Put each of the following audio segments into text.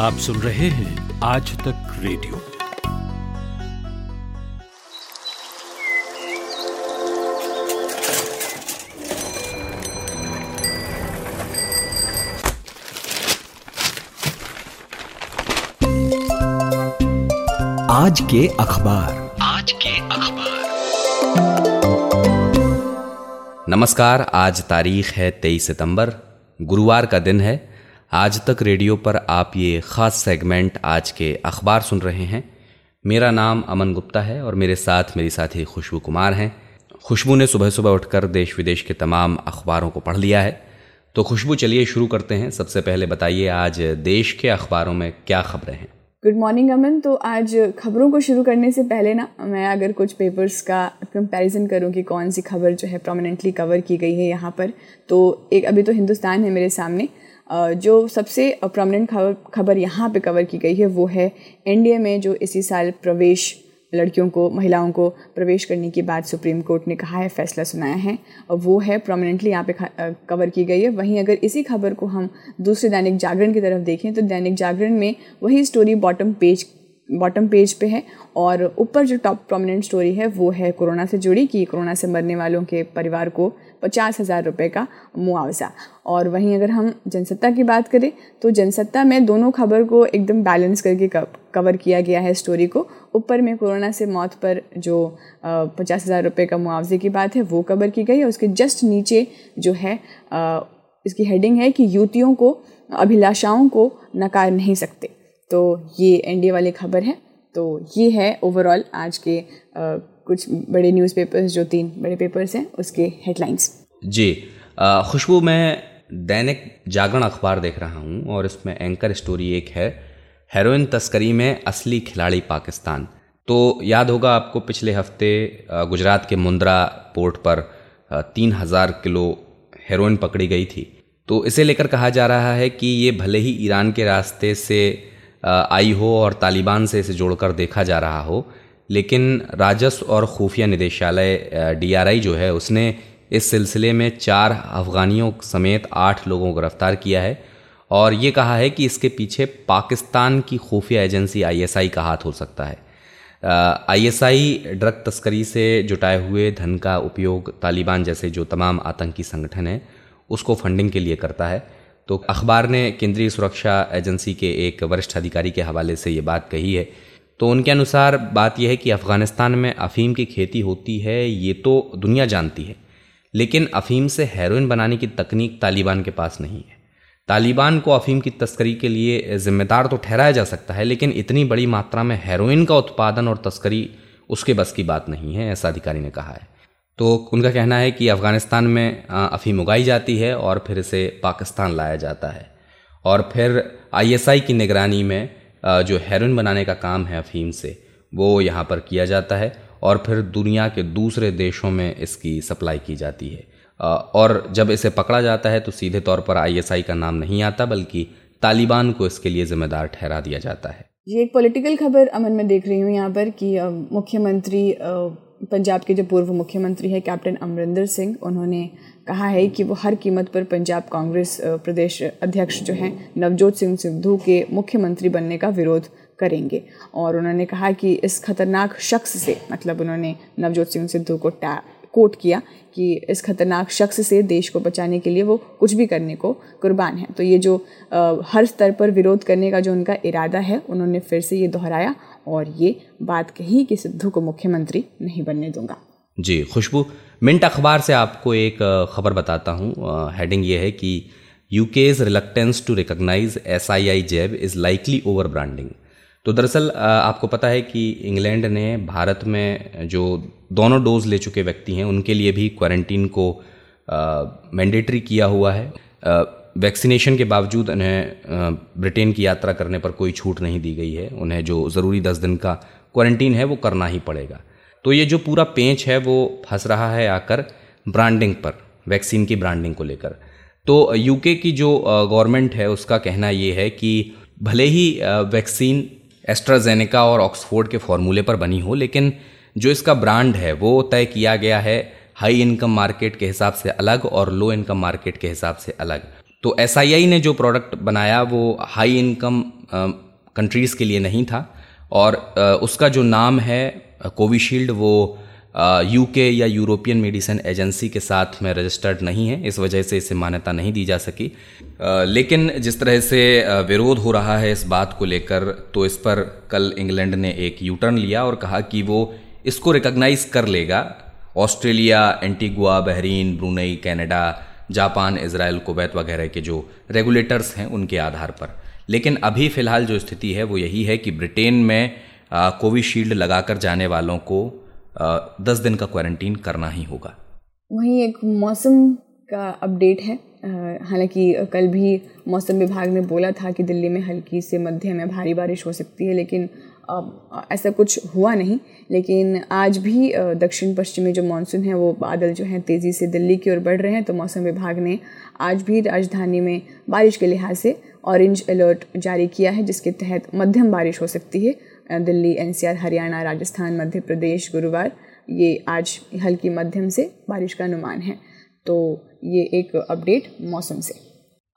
आप सुन रहे हैं आज तक रेडियो। आज के अखबार। आज के अखबार। नमस्कार, आज तारीख है तेईस सितंबर। गुरुवार का दिन है आज तक रेडियो पर आप ये खास सेगमेंट आज के अखबार सुन रहे हैं। मेरा नाम अमन गुप्ता है और मेरे साथ मेरी साथी खुशबू कुमार हैं। खुशबू ने सुबह सुबह उठकर देश विदेश के तमाम अखबारों को पढ़ लिया है। तो खुशबू, चलिए शुरू करते हैं। सबसे पहले बताइए, आज देश के अखबारों में क्या खबरें हैं? Good morning Aman. तो आज खबरों को शुरू करने से पहले ना, मैं अगर कुछ पेपर्स का कंपैरिजन करूँ कि कौन सी खबर जो है प्रोमिनेंटली कवर की गई है यहाँ पर तो एक अभी तो हिंदुस्तान है मेरे सामने। जो सबसे प्रोमिनेंट खबर खबर यहाँ पे कवर की गई है, वो है एनडीए में जो इसी साल प्रवेश लड़कियों को, महिलाओं को प्रवेश करने की बात सुप्रीम कोर्ट ने कहा है, फैसला सुनाया है, और वो है प्रोमिनेंटली यहाँ पे कवर की गई है। वहीं अगर इसी खबर को हम दूसरे दैनिक जागरण की तरफ़ देखें तो दैनिक जागरण में वही story bottom page bottom page पे है और ऊपर जो टॉप प्रोमिनेंट स्टोरी है, वो है कोरोना से जुड़ी कि कोरोना से मरने वालों के परिवार को पचास हज़ार रुपये का मुआवजा। और वहीं अगर हम जनसत्ता की बात करें तो जनसत्ता में दोनों खबर को एकदम बैलेंस करके कवर किया गया है स्टोरी को। ऊपर में कोरोना से मौत पर जो पचास हज़ार रुपये का मुआवजे की बात है, वो कवर की गई है। उसके जस्ट नीचे जो है इसकी हेडिंग है कि युवतियों को, अभिलाषाओं को नकार नहीं सकते। तो ये एनडीए वाली खबर है। तो ये है ओवरऑल आज के आ, कुछ बड़े न्यूज़पेपर्स जो तीन बड़े पेपर्स हैं उसके हेडलाइंस जी खुशबू मैं दैनिक जागरण अखबार देख रहा हूँ और इसमें एंकर स्टोरी एक है हेरोइन तस्करी में असली खिलाड़ी पाकिस्तान। तो याद होगा आपको पिछले हफ़्ते गुजरात के मुंद्रा पोर्ट पर तीन हज़ार किलो हेरोइन पकड़ी गई थी। तो इसे लेकर कहा जा रहा है कि ये भले ही ईरान के रास्ते से आई हो और तालिबान से इसे जोड़कर देखा जा रहा हो। लेकिन राजस्व और खुफिया निदेशालय डीआरआई जो है, उसने इस सिलसिले में चार अफगानियों समेत आठ लोगों को गिरफ़्तार किया है और ये कहा है कि इसके पीछे पाकिस्तान की खुफिया एजेंसी आईएसआई का हाथ हो सकता है। आईएसआई ड्रग तस्करी से जुटाए हुए धन का उपयोग तालिबान जैसे जो तमाम आतंकी संगठन हैं, उसको फंडिंग के लिए करता है। तो अखबार ने केंद्रीय सुरक्षा एजेंसी के एक वरिष्ठ अधिकारी के हवाले से ये बात कही है। तो उनके अनुसार बात यह है कि अफ़गानिस्तान में अफ़ीम की खेती होती है, ये तो दुनिया जानती है। लेकिन अफ़ीम से हेरोइन बनाने की तकनीक तालिबान के पास नहीं है। तालिबान को अफीम की तस्करी के लिए जिम्मेदार तो ठहराया जा सकता है, लेकिन इतनी बड़ी मात्रा में हेरोइन का उत्पादन और तस्करी उसके बस की बात नहीं है, ऐसा अधिकारी ने कहा है। तो उनका कहना है कि अफ़गानिस्तान में अफीम उगाई जाती है और फिर इसे पाकिस्तान लाया जाता है। और फिर आईएसआई की निगरानी में जो हेरोइन बनाने का काम है अफीम से, वो यहाँ पर किया जाता है और फिर दुनिया के दूसरे देशों में इसकी सप्लाई की जाती है। और जब इसे पकड़ा जाता है तो सीधे तौर पर आईएसआई का नाम नहीं आता, बल्कि तालिबान को इसके लिए जिम्मेदार ठहरा दिया जाता है। ये एक पॉलिटिकल खबर अमन में देख रही हूँ यहाँ पर कि मुख्यमंत्री पंजाब के जो पूर्व मुख्यमंत्री है, कैप्टन अमरिंदर सिंह, उन्होंने कहा है कि वो हर कीमत पर पंजाब कांग्रेस प्रदेश अध्यक्ष जो हैं, नवजोत सिंह सिद्धू के मुख्यमंत्री बनने का विरोध करेंगे। और उन्होंने कहा कि इस खतरनाक शख्स से मतलब उन्होंने नवजोत सिंह सिद्धू को कोट किया कि इस खतरनाक शख्स से देश को बचाने के लिए वो कुछ भी करने को कुर्बान है। तो ये जो आ, हर स्तर पर विरोध करने का जो उनका इरादा है उन्होंने फिर से ये दोहराया और ये बात कही कि सिद्धू को मुख्यमंत्री नहीं बनने दूँगा। जी खुशबू मिंट अखबार से आपको एक खबर बताता हूँ। हेडिंग ये है कि UK's reluctance to recognise S I I jab is likely over branding तो दरअसल आपको पता है कि इंग्लैंड ने भारत में जो दोनों डोज ले चुके व्यक्ति हैं, उनके लिए भी क्वारंटीन को मैंडेटरी किया हुआ है। वैक्सीनेशन के बावजूद उन्हें ब्रिटेन की यात्रा करने पर कोई छूट नहीं दी गई है। उन्हें जो ज़रूरी दस दिन का क्वारंटीन है, वो करना ही पड़ेगा। तो ये जो पूरा पेंच है, वो फंस रहा है आकर ब्रांडिंग पर, वैक्सीन की ब्रांडिंग को लेकर। तो यूके की जो गवर्नमेंट है, उसका कहना ये है कि भले ही वैक्सीन एस्ट्राजेनेका और ऑक्सफोर्ड के फॉर्मूले पर बनी हो, लेकिन जो इसका ब्रांड है, वो तय किया गया है हाई इनकम मार्केट के हिसाब से अलग और लो इनकम मार्केट के हिसाब से अलग। तो एसआईआई ने जो प्रोडक्ट बनाया, वो हाई इनकम कंट्रीज़ के लिए नहीं था और उसका जो नाम है कोविशील्ड वो यूके या यूरोपियन मेडिसिन एजेंसी के साथ में रजिस्टर्ड नहीं है, इस वजह से इसे मान्यता नहीं दी जा सकी। लेकिन जिस तरह से विरोध हो रहा है इस बात को लेकर तो इस पर कल इंग्लैंड ने एक यू टर्न लिया और कहा कि वो इसको रिकॉग्नाइज कर लेगा। Australia, Antigua, Bahrain, Brunei, Canada, Japan Israel Kuwait वगैरह के जो रेगुलेटर्स हैं, उनके आधार पर। लेकिन अभी फ़िलहाल जो स्थिति है, वो यही है कि ब्रिटेन में कोविशील्ड लगाकर जाने वालों को दस दिन का क्वारंटीन करना ही होगा। वहीं एक मौसम का अपडेट है। हालाँकि कल भी मौसम विभाग ने बोला था कि दिल्ली में हल्की से मध्यम या भारी बारिश हो सकती है, लेकिन ऐसा कुछ हुआ नहीं। लेकिन आज भी दक्षिण पश्चिमी जो मानसून है, वो बादल जो हैं तेज़ी से दिल्ली की ओर बढ़ रहे हैं। तो मौसम विभाग ने आज भी राजधानी में बारिश के लिहाज से ऑरेंज अलर्ट जारी किया है, जिसके तहत मध्यम बारिश हो सकती है। दिल्ली, एनसीआर, हरियाणा, राजस्थान, मध्य प्रदेश, गुरुवार, ये आज हल्की मध्यम से बारिश का अनुमान है। तो ये एक अपडेट मौसम से।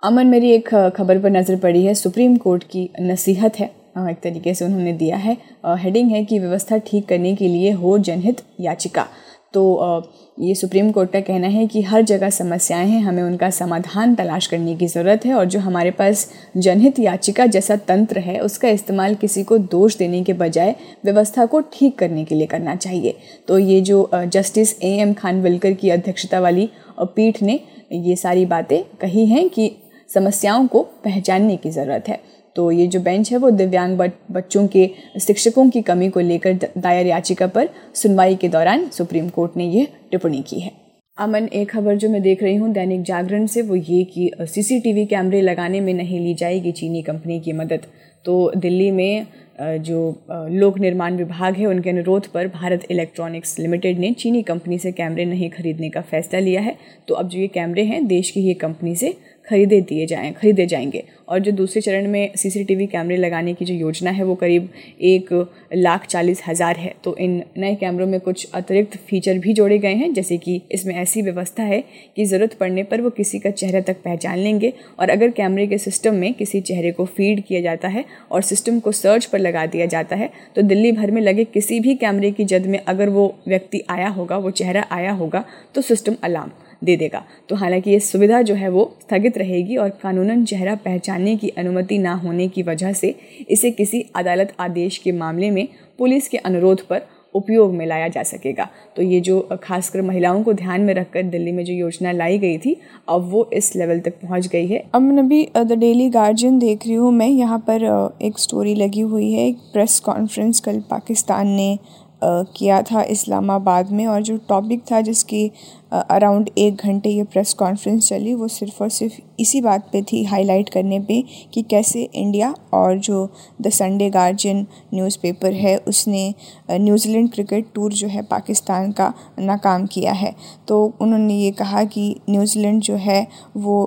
अमन, मेरी एक खबर पर नज़र पड़ी है। सुप्रीम कोर्ट की नसीहत है एक तरीके से उन्होंने दिया है। हेडिंग है कि व्यवस्था ठीक करने के लिए हो जनहित याचिका। तो ये सुप्रीम कोर्ट का कहना है कि हर जगह समस्याएँ हैं, हमें उनका समाधान तलाश करने की ज़रूरत है और जो हमारे पास जनहित याचिका जैसा तंत्र है, उसका इस्तेमाल किसी को दोष देने के बजाय व्यवस्था को ठीक करने के लिए करना चाहिए। तो ये जो जस्टिस ए एम खानविलकर की अध्यक्षता वाली पीठ ने ये सारी बातें कही हैं कि समस्याओं को पहचानने की ज़रूरत है। तो ये जो बेंच है वो दिव्यांग बच्चों के, शिक्षकों की कमी को लेकर दायर याचिका पर सुनवाई के दौरान सुप्रीम कोर्ट ने ये टिप्पणी की है। अमन, एक खबर जो मैं देख रही हूँ, दैनिक जागरण से, वो ये कि सीसीटीवी कैमरे लगाने में नहीं ली जाएगी चीनी कंपनी की मदद। तो दिल्ली में जो लोक निर्माण विभाग है, उनके अनुरोध पर भारत इलेक्ट्रॉनिक्स लिमिटेड ने चीनी कंपनी से कैमरे नहीं खरीदने का फैसला लिया है। तो अब जो ये कैमरे हैं, देश की ही कंपनी से खरीदे दिए जाएँ, खरीदे जाएँगे। और जो दूसरे चरण में सीसीटीवी कैमरे लगाने की जो योजना है, वो करीब एक लाख चालीस हज़ार है। तो इन नए कैमरों में कुछ अतिरिक्त फीचर भी जोड़े गए हैं, जैसे कि इसमें ऐसी व्यवस्था है कि ज़रूरत पड़ने पर वो किसी का चेहरा तक पहचान लेंगे और अगर कैमरे के सिस्टम में किसी चेहरे को फ़ीड किया जाता है और सिस्टम को सर्च पर लगा दिया जाता है तो दिल्ली भर में लगे किसी भी कैमरे की जद में अगर वो व्यक्ति आया होगा, वो चेहरा आया होगा तो सिस्टम अलार्म। दे देगा। तो हालाँकि ये सुविधा जो है वो स्थगित रहेगी और कानूनन चेहरा पहचानने की अनुमति ना होने की वजह से इसे किसी अदालत आदेश के मामले में पुलिस के अनुरोध पर उपयोग में लाया जा सकेगा। तो ये जो खासकर महिलाओं को ध्यान में रखकर दिल्ली में जो योजना लाई गई थी, अब वो इस लेवल तक पहुँच गई है। अब नबी द डेली गार्जियन देख रही हूँ मैं। यहाँ पर एक स्टोरी लगी हुई है। एक प्रेस कॉन्फ्रेंस कल पाकिस्तान ने किया था इस्लामाबाद में और जो टॉपिक था जिसकी अराउंड एक घंटे ये प्रेस कॉन्फ्रेंस चली, वो सिर्फ़ और सिर्फ़ इसी बात पे थी हाईलाइट करने पे कि कैसे इंडिया और जो द संडे गार्जियन न्यूज़पेपर है, उसने न्यूजीलैंड क्रिकेट टूर जो है पाकिस्तान का नाकाम किया है। तो उन्होंने ये कहा कि न्यूजीलैंड जो है वो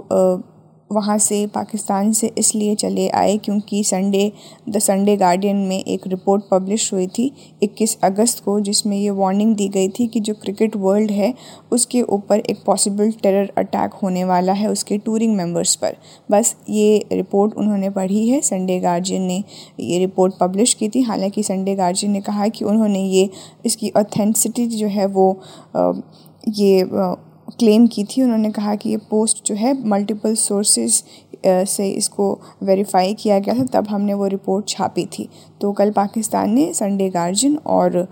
वहाँ से पाकिस्तान से इसलिए चले आए क्योंकि संडे, द संडे गार्डियन में एक रिपोर्ट पब्लिश हुई थी 21 अगस्त को, जिसमें ये वार्निंग दी गई थी कि जो क्रिकेट वर्ल्ड है, उसके ऊपर एक पॉसिबल टेरर अटैक होने वाला है उसके टूरिंग मेंबर्स पर। बस ये रिपोर्ट उन्होंने पढ़ी है। संडे गार्जियन ने ये रिपोर्ट पब्लिश की थी। हालाँकि संडे गार्जियन ने कहा कि उन्होंने ये, इसकी ऑथेंटिसिटी जो है वो ये क्लेम की थी, उन्होंने कहा कि ये पोस्ट जो है मल्टीपल सोर्सेज से इसको वेरीफाई किया गया था, तब हमने वो रिपोर्ट छापी थी। तो कल पाकिस्तान ने संडे गार्जियन और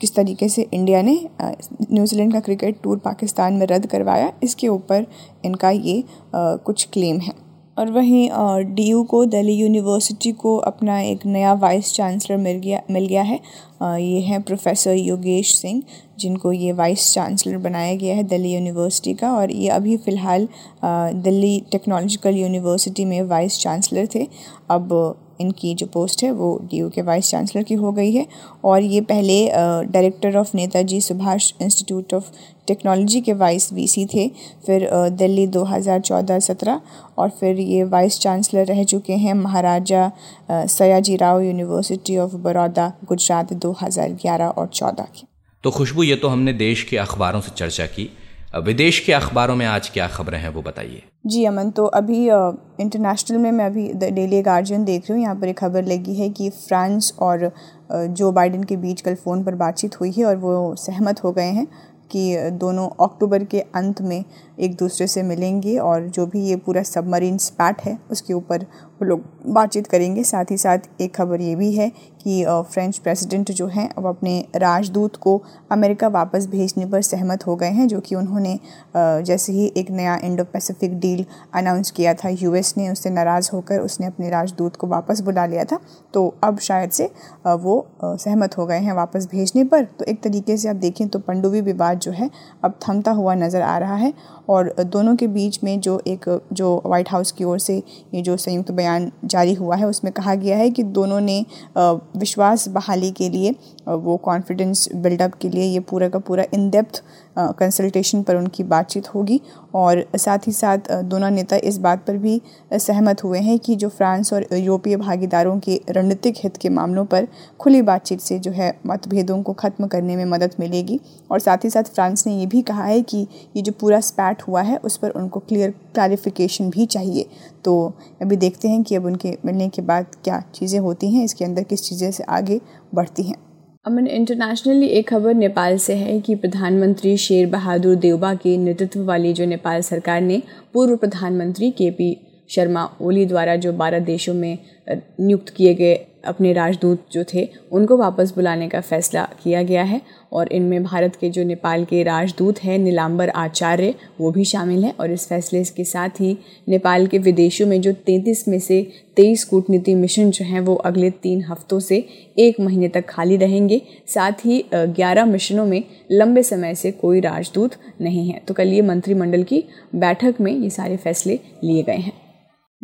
किस तरीके से इंडिया ने न्यूजीलैंड का क्रिकेट टूर पाकिस्तान में रद्द करवाया, इसके ऊपर इनका ये कुछ क्लेम है। और वहीं डी यू को, दिल्ली यूनिवर्सिटी को अपना एक नया वाइस चांसलर मिल गया मिल गया है। ये हैं प्रोफेसर योगेश सिंह, जिनको ये वाइस चांसलर बनाया गया है दिल्ली यूनिवर्सिटी का और ये अभी फ़िलहाल दिल्ली टेक्नोलॉजिकल यूनिवर्सिटी में वाइस चांसलर थे। अब इनकी जो पोस्ट है वो डीयू के वाइस चांसलर की हो गई है। और ये पहले director of Netaji Subhash institute of technology के वाइस वीसी थे, फिर दिल्ली 2014-17 और फिर ये वाइस चांसलर रह चुके हैं महाराजा सयाजी राव यूनिवर्सिटी ऑफ़ बड़ौदा गुजरात 2011 और 14 की। तो खुशबू, ये तो हमने देश के अखबारों से चर्चा की। विदेश के अखबारों में आज क्या खबरें हैं वो बताइए। जी अमन तो अभी इंटरनेशनल में मैं अभी द डेली गार्जियन देख रही हूँ। यहाँ पर एक खबर लगी है कि फ्रांस और जो बाइडेन के बीच कल फ़ोन पर बातचीत हुई है और वो सहमत हो गए हैं कि दोनों अक्टूबर के अंत में एक दूसरे से मिलेंगे और जो भी ये पूरा सबमरीन स्पैट है, उसके ऊपर वो लोग बातचीत करेंगे। साथ ही साथ एक खबर ये भी है कि फ्रेंच प्रेसिडेंट जो हैं, अब अपने राजदूत को अमेरिका वापस भेजने पर सहमत हो गए हैं, जो कि उन्होंने जैसे ही एक नया इंडो पैसिफिक डील अनाउंस किया था यूएस ने उससे नाराज़ होकर उसने अपने राजदूत को वापस बुला लिया था। तो अब शायद से वो सहमत हो गए हैं वापस भेजने पर। तो एक तरीके से आप देखें तो पंडुवी विवाद जो है, अब थमता हुआ नज़र आ रहा है और दोनों के बीच में जो एक, जो वाइट हाउस की ओर से ये जो संयुक्त बयान जारी हुआ है, उसमें कहा गया है कि दोनों ने विश्वास बहाली के लिए वो कॉन्फिडेंस बिल्डअप के लिए ये पूरा का पूरा इन डेप्थ कंसल्टेशन पर उनकी बातचीत होगी। और साथ ही साथ दोनों नेता इस बात पर भी सहमत हुए हैं कि जो फ्रांस और यूरोपीय भागीदारों के रणनीतिक हित के मामलों पर खुली बातचीत से जो है मतभेदों को ख़त्म करने में मदद मिलेगी। और साथ ही साथ फ्रांस ने ये भी कहा है कि ये जो पूरा स्पैट हुआ है, उस पर उनको क्लियर क्लैरिफिकेशन भी चाहिए। तो अभी देखते हैं कि अब उनके मिलने के बाद क्या चीज़ें होती हैं, इसके अंदर किस चीज़ें से आगे बढ़ती हैं। अमन इंटरनेशनली एक खबर नेपाल से है कि प्रधानमंत्री शेर बहादुर देवबा के नेतृत्व वाली जो नेपाल सरकार ने पूर्व प्रधानमंत्री के पी शर्मा ओली द्वारा जो बारह देशों में नियुक्त किए गए अपने राजदूत जो थे, उनको वापस बुलाने का फैसला किया गया है और इनमें भारत के जो नेपाल के राजदूत हैं नीलाम्बर आचार्य, वो भी शामिल हैं और इस फैसले के साथ ही नेपाल के विदेशों में जो तैंतीस में से तेईस कूटनीति मिशन जो हैं, वो अगले तीन हफ्तों से एक महीने तक खाली रहेंगे। साथ ही ग्यारह मिशनों में लंबे समय से कोई राजदूत नहीं है। तो कल ये मंत्रिमंडल की बैठक में ये सारे फैसले लिए गए हैं।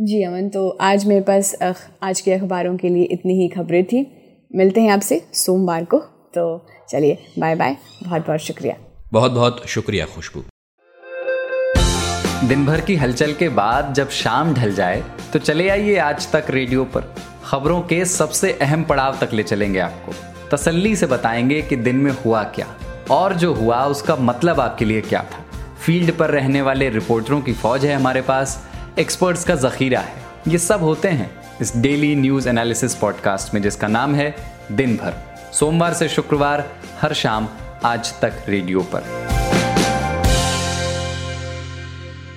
जी अमन तो आज मेरे पास आज के अखबारों के लिए इतनी ही खबरें थी। मिलते हैं आपसे सोमवार को। तो चलिए बाय बाय बहुत बहुत शुक्रिया। बहुत बहुत शुक्रिया खुशबू। दिन भर की हलचल के बाद जब शाम ढल जाए तो चले आइए आज तक रेडियो पर। खबरों के सबसे अहम पड़ाव तक ले चलेंगे आपको। तसल्ली से बताएँगे कि दिन में हुआ क्या और जो हुआ उसका मतलब आपके लिए क्या था। फ़ील्ड पर रहने वाले रिपोर्टरों की फौज है हमारे पास। एक्सपर्ट्स का जखीरा है। ये सब होते हैं इस डेली न्यूज़ एनालिसिस पॉडकास्ट में, जिसका नाम है दिन भर सोमवार से शुक्रवार, हर शाम, आज तक रेडियो पर।